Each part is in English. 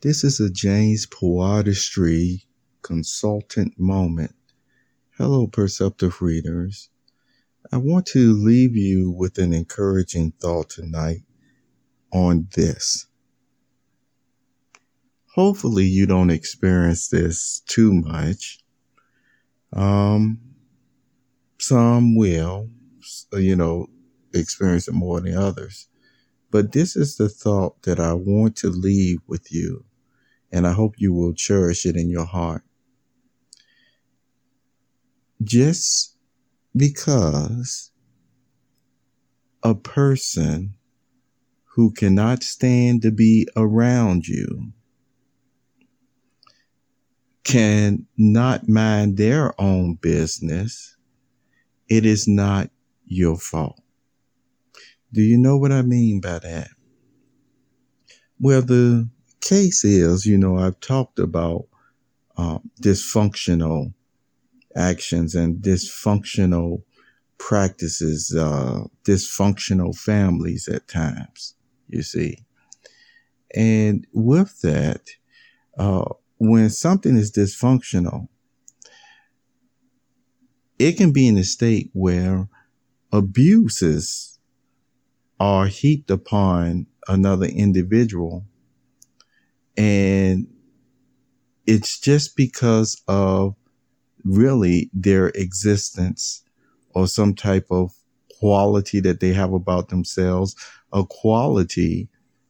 This is a James Poeartistry consultant moment. Hello, perceptive readers. I want to leave you with an encouraging thought tonight on this. Hopefully, you don't experience this too much. Um, some will, you know, experience it more than others. But this is the thought that I want to leave with you, and I hope you will cherish it in your heart. Just because a person who cannot stand to be around you can not mind their own business, it is not your fault. Do you know what I mean by that? Well, the case is, you know, I've talked about um, dysfunctional actions and dysfunctional practices, uh, dysfunctional families at times, you see. And with that, uh, when something is dysfunctional, it can be in a state where abuses are heaped upon another individual. And it's just because of really their existence or some type of quality that they have about themselves, a quality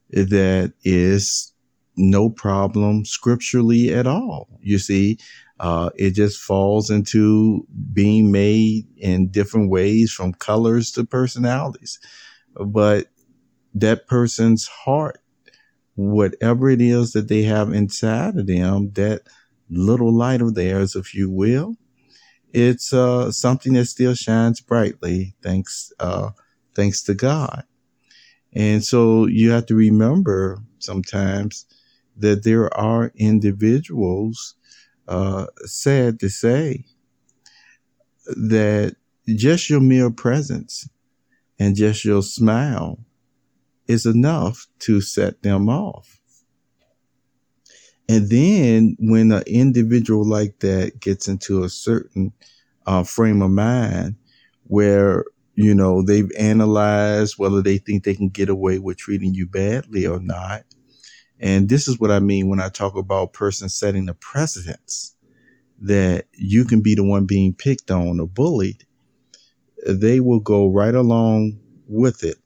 that is no problem scripturally at all. You see, uh, it just falls into being made in different ways from colors to personalities. But that person's heart, whatever it is that they have inside of them, that little light of theirs, if you will, it's uh, something that still shines brightly, thanks uh, thanks to God. And so you have to remember sometimes that there are individuals, uh, sad to say, that just your mere presence and just your smile is enough to set them off. And then when an individual like that gets into a certain uh, frame of mind where, you know, they've analyzed whether they think they can get away with treating you badly or not, and this is what I mean when I talk about person setting the precedence that you can be the one being picked on or bullied. They will go right along with it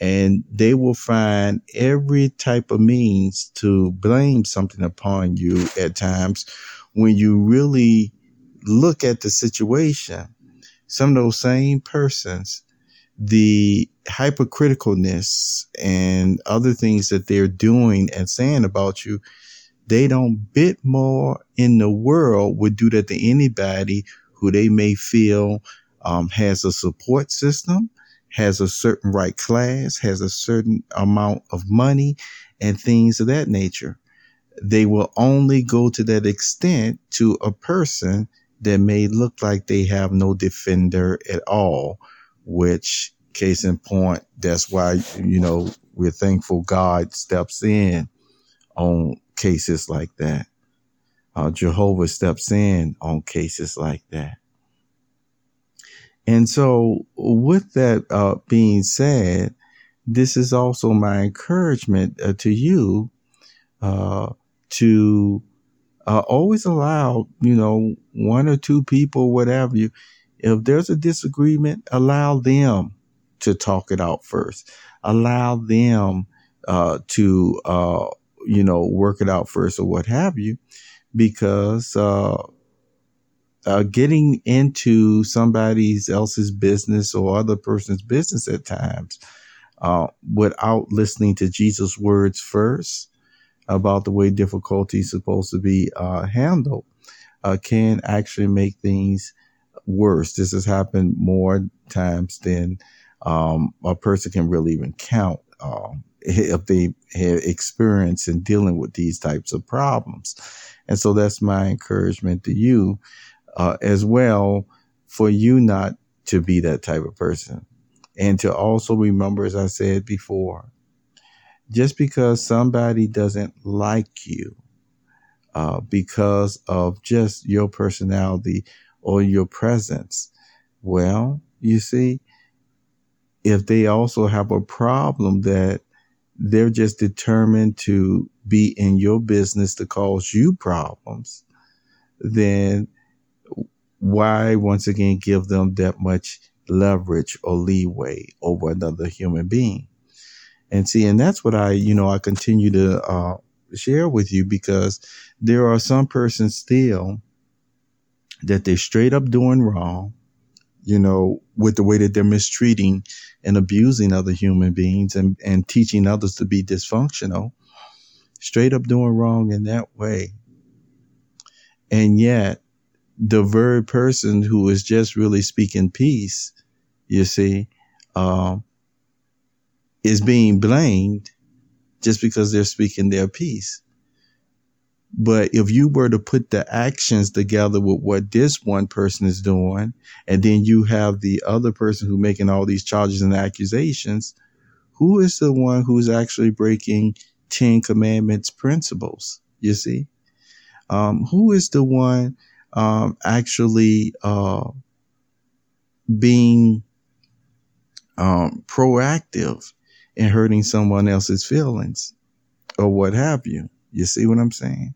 and they will find every type of means to blame something upon you at times when you really look at the situation. Some of those same persons the hypercriticalness and other things that they're doing and saying about you, they don't bit more in the world would do that to anybody who they may feel um, has a support system, has a certain right class, has a certain amount of money, and things of that nature. They will only go to that extent to a person that may look like they have no defender at all which case in point, that's why, you know, we're thankful God steps in on cases like that. Uh, Jehovah steps in on cases like that. And so, with that uh, being said, this is also my encouragement uh, to you uh, to uh, always allow, you know, one or two people, whatever you, if there's a disagreement, allow them to talk it out first. Allow them uh, to, uh, you know, work it out first or what have you, because uh, getting into somebody else's business or other person's business at times uh, without listening to Jesus' words first about the way difficulty is supposed to be uh, handled uh, can actually make things worse. This has happened more times than um, a person can really even count um, if they have experience in dealing with these types of problems. And so that's my encouragement to you uh, as well for you not to be that type of person. And to also remember, as I said before, just because somebody doesn't like you uh, because of just your personality or your presence, well, you see, if they also have a problem that they're just determined to be in your business to cause you problems, then why once again give them that much leverage or leeway over another human being? And see, and that's what I, you know, I continue to uh, share with you because there are some persons still that they're straight up doing wrong, you know, with the way that they're mistreating and abusing other human beings and, and teaching others to be dysfunctional, straight up doing wrong in that way. And yet, the very person who is just really speaking peace, you see, um, is being blamed just because they're speaking their peace. But if you were to put the actions together with what this one person is doing, and then you have the other person who making all these charges and accusations, who is the one who's actually breaking Ten Commandments principles? You see, um, who is the one um, actually uh, being um, proactive in hurting someone else's feelings or what have you? You see what I'm saying?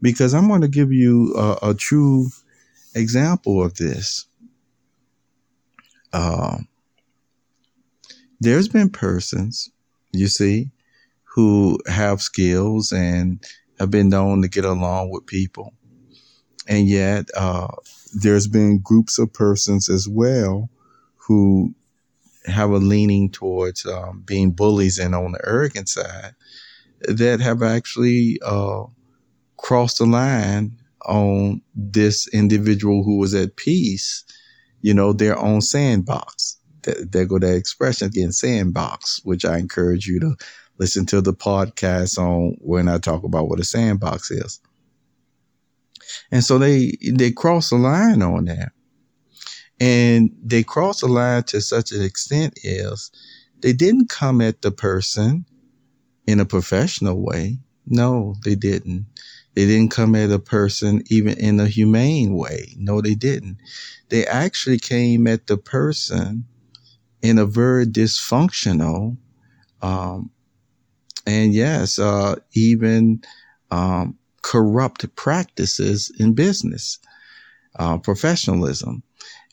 because I'm going to give you a, a true example of this. Uh, there's been persons, you see, who have skills and have been known to get along with people. And yet, uh, there's been groups of persons as well who have a leaning towards um, being bullies and on the arrogant side that have actually uh, crossed the line on this individual who was at peace, you know, their own sandbox. That, there go that expression again, sandbox, which I encourage you to listen to the podcast on when I talk about what a sandbox is. And so they they cross the line on that. And they cross the line to such an extent is they didn't come at the person in a professional way. No, they didn't. They didn't come at a person even in a humane way. No, they didn't. They actually came at the person in a very dysfunctional, um, and yes, uh, even um, corrupt practices in business, uh, professionalism.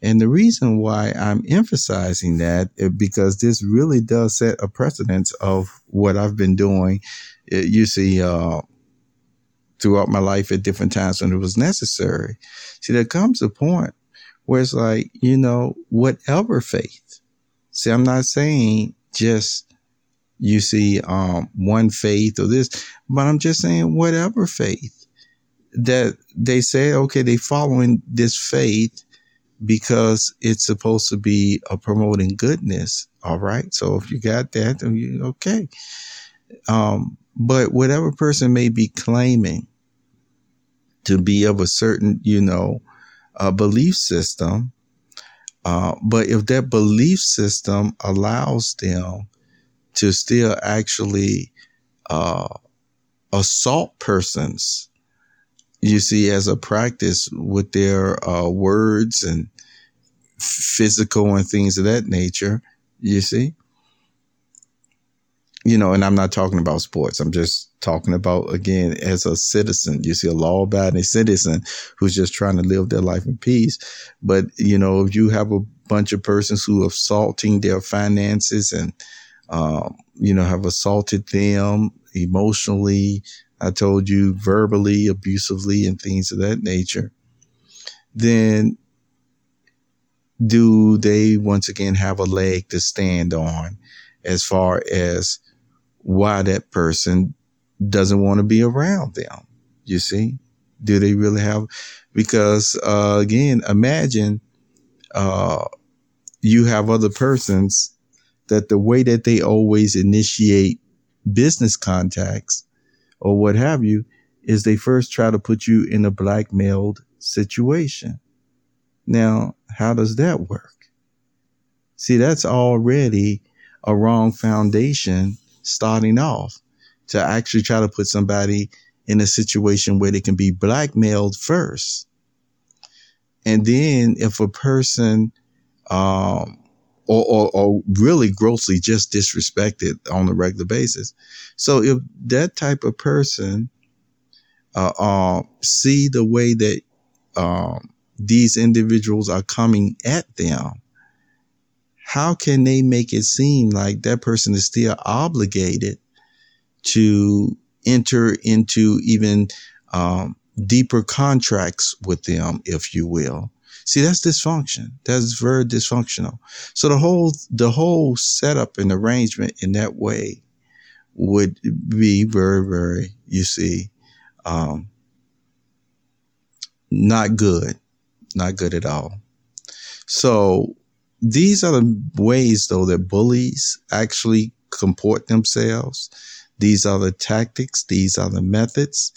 And the reason why I'm emphasizing that is because this really does set a precedence of what I've been doing. You see, uh, throughout my life at different times when it was necessary. See, there comes a point where it's like, you know, whatever faith. See, I'm not saying just you see um, one faith or this, but I'm just saying whatever faith that they say, okay, they following this faith because it's supposed to be a promoting goodness. All right. So if you got that, you okay. Um, but whatever person may be claiming to be of a certain, you know, uh, belief system. Uh, but if that belief system allows them to still actually uh, assault persons, you see, as a practice with their uh, words and physical and things of that nature, you see, you know, and I'm not talking about sports. I'm just talking about, again, as a citizen. You see a law abiding citizen who's just trying to live their life in peace. But, you know, if you have a bunch of persons who are assaulting their finances and, um, you know, have assaulted them emotionally, I told you verbally, abusively, and things of that nature, then do they once again have a leg to stand on as far as why that person doesn't want to be around them. You see, do they really have? Because uh, again, imagine uh, you have other persons that the way that they always initiate business contacts or what have you is they first try to put you in a blackmailed situation. Now, how does that work? See, that's already a wrong foundation starting off to actually try to put somebody in a situation where they can be blackmailed first. And then if a person, um, or, or, or, really grossly just disrespected on a regular basis. So if that type of person, uh, uh, see the way that, um, these individuals are coming at them, how can they make it seem like that person is still obligated to enter into even um, deeper contracts with them, if you will. See, that's dysfunction. That's very dysfunctional. So the whole the whole setup and arrangement in that way would be very, very, you see, um, not good, not good at all. So these are the ways, though, that bullies actually comport themselves these are the tactics. These are the methods.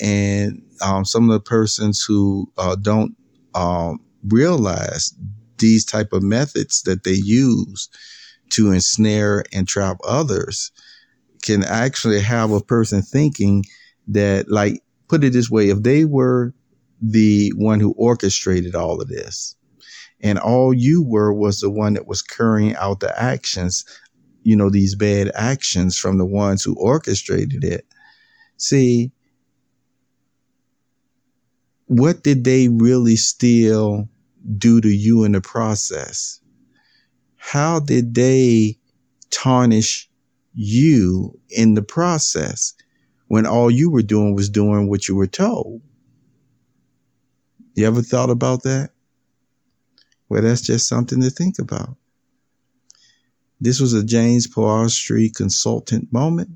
And um, some of the persons who uh, don't um, realize these type of methods that they use to ensnare and trap others can actually have a person thinking that, like, put it this way, if they were the one who orchestrated all of this, and all you were was the one that was carrying out the actions you know, these bad actions from the ones who orchestrated it. See, what did they really still do to you in the process? How did they tarnish you in the process when all you were doing was doing what you were told? You ever thought about that? Well, that's just something to think about. This was a James Poeartistry consultant moment.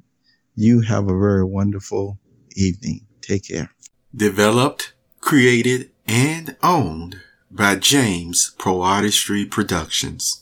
You have a very wonderful evening. Take care. Developed, created, and owned by James Poeartistry Productions.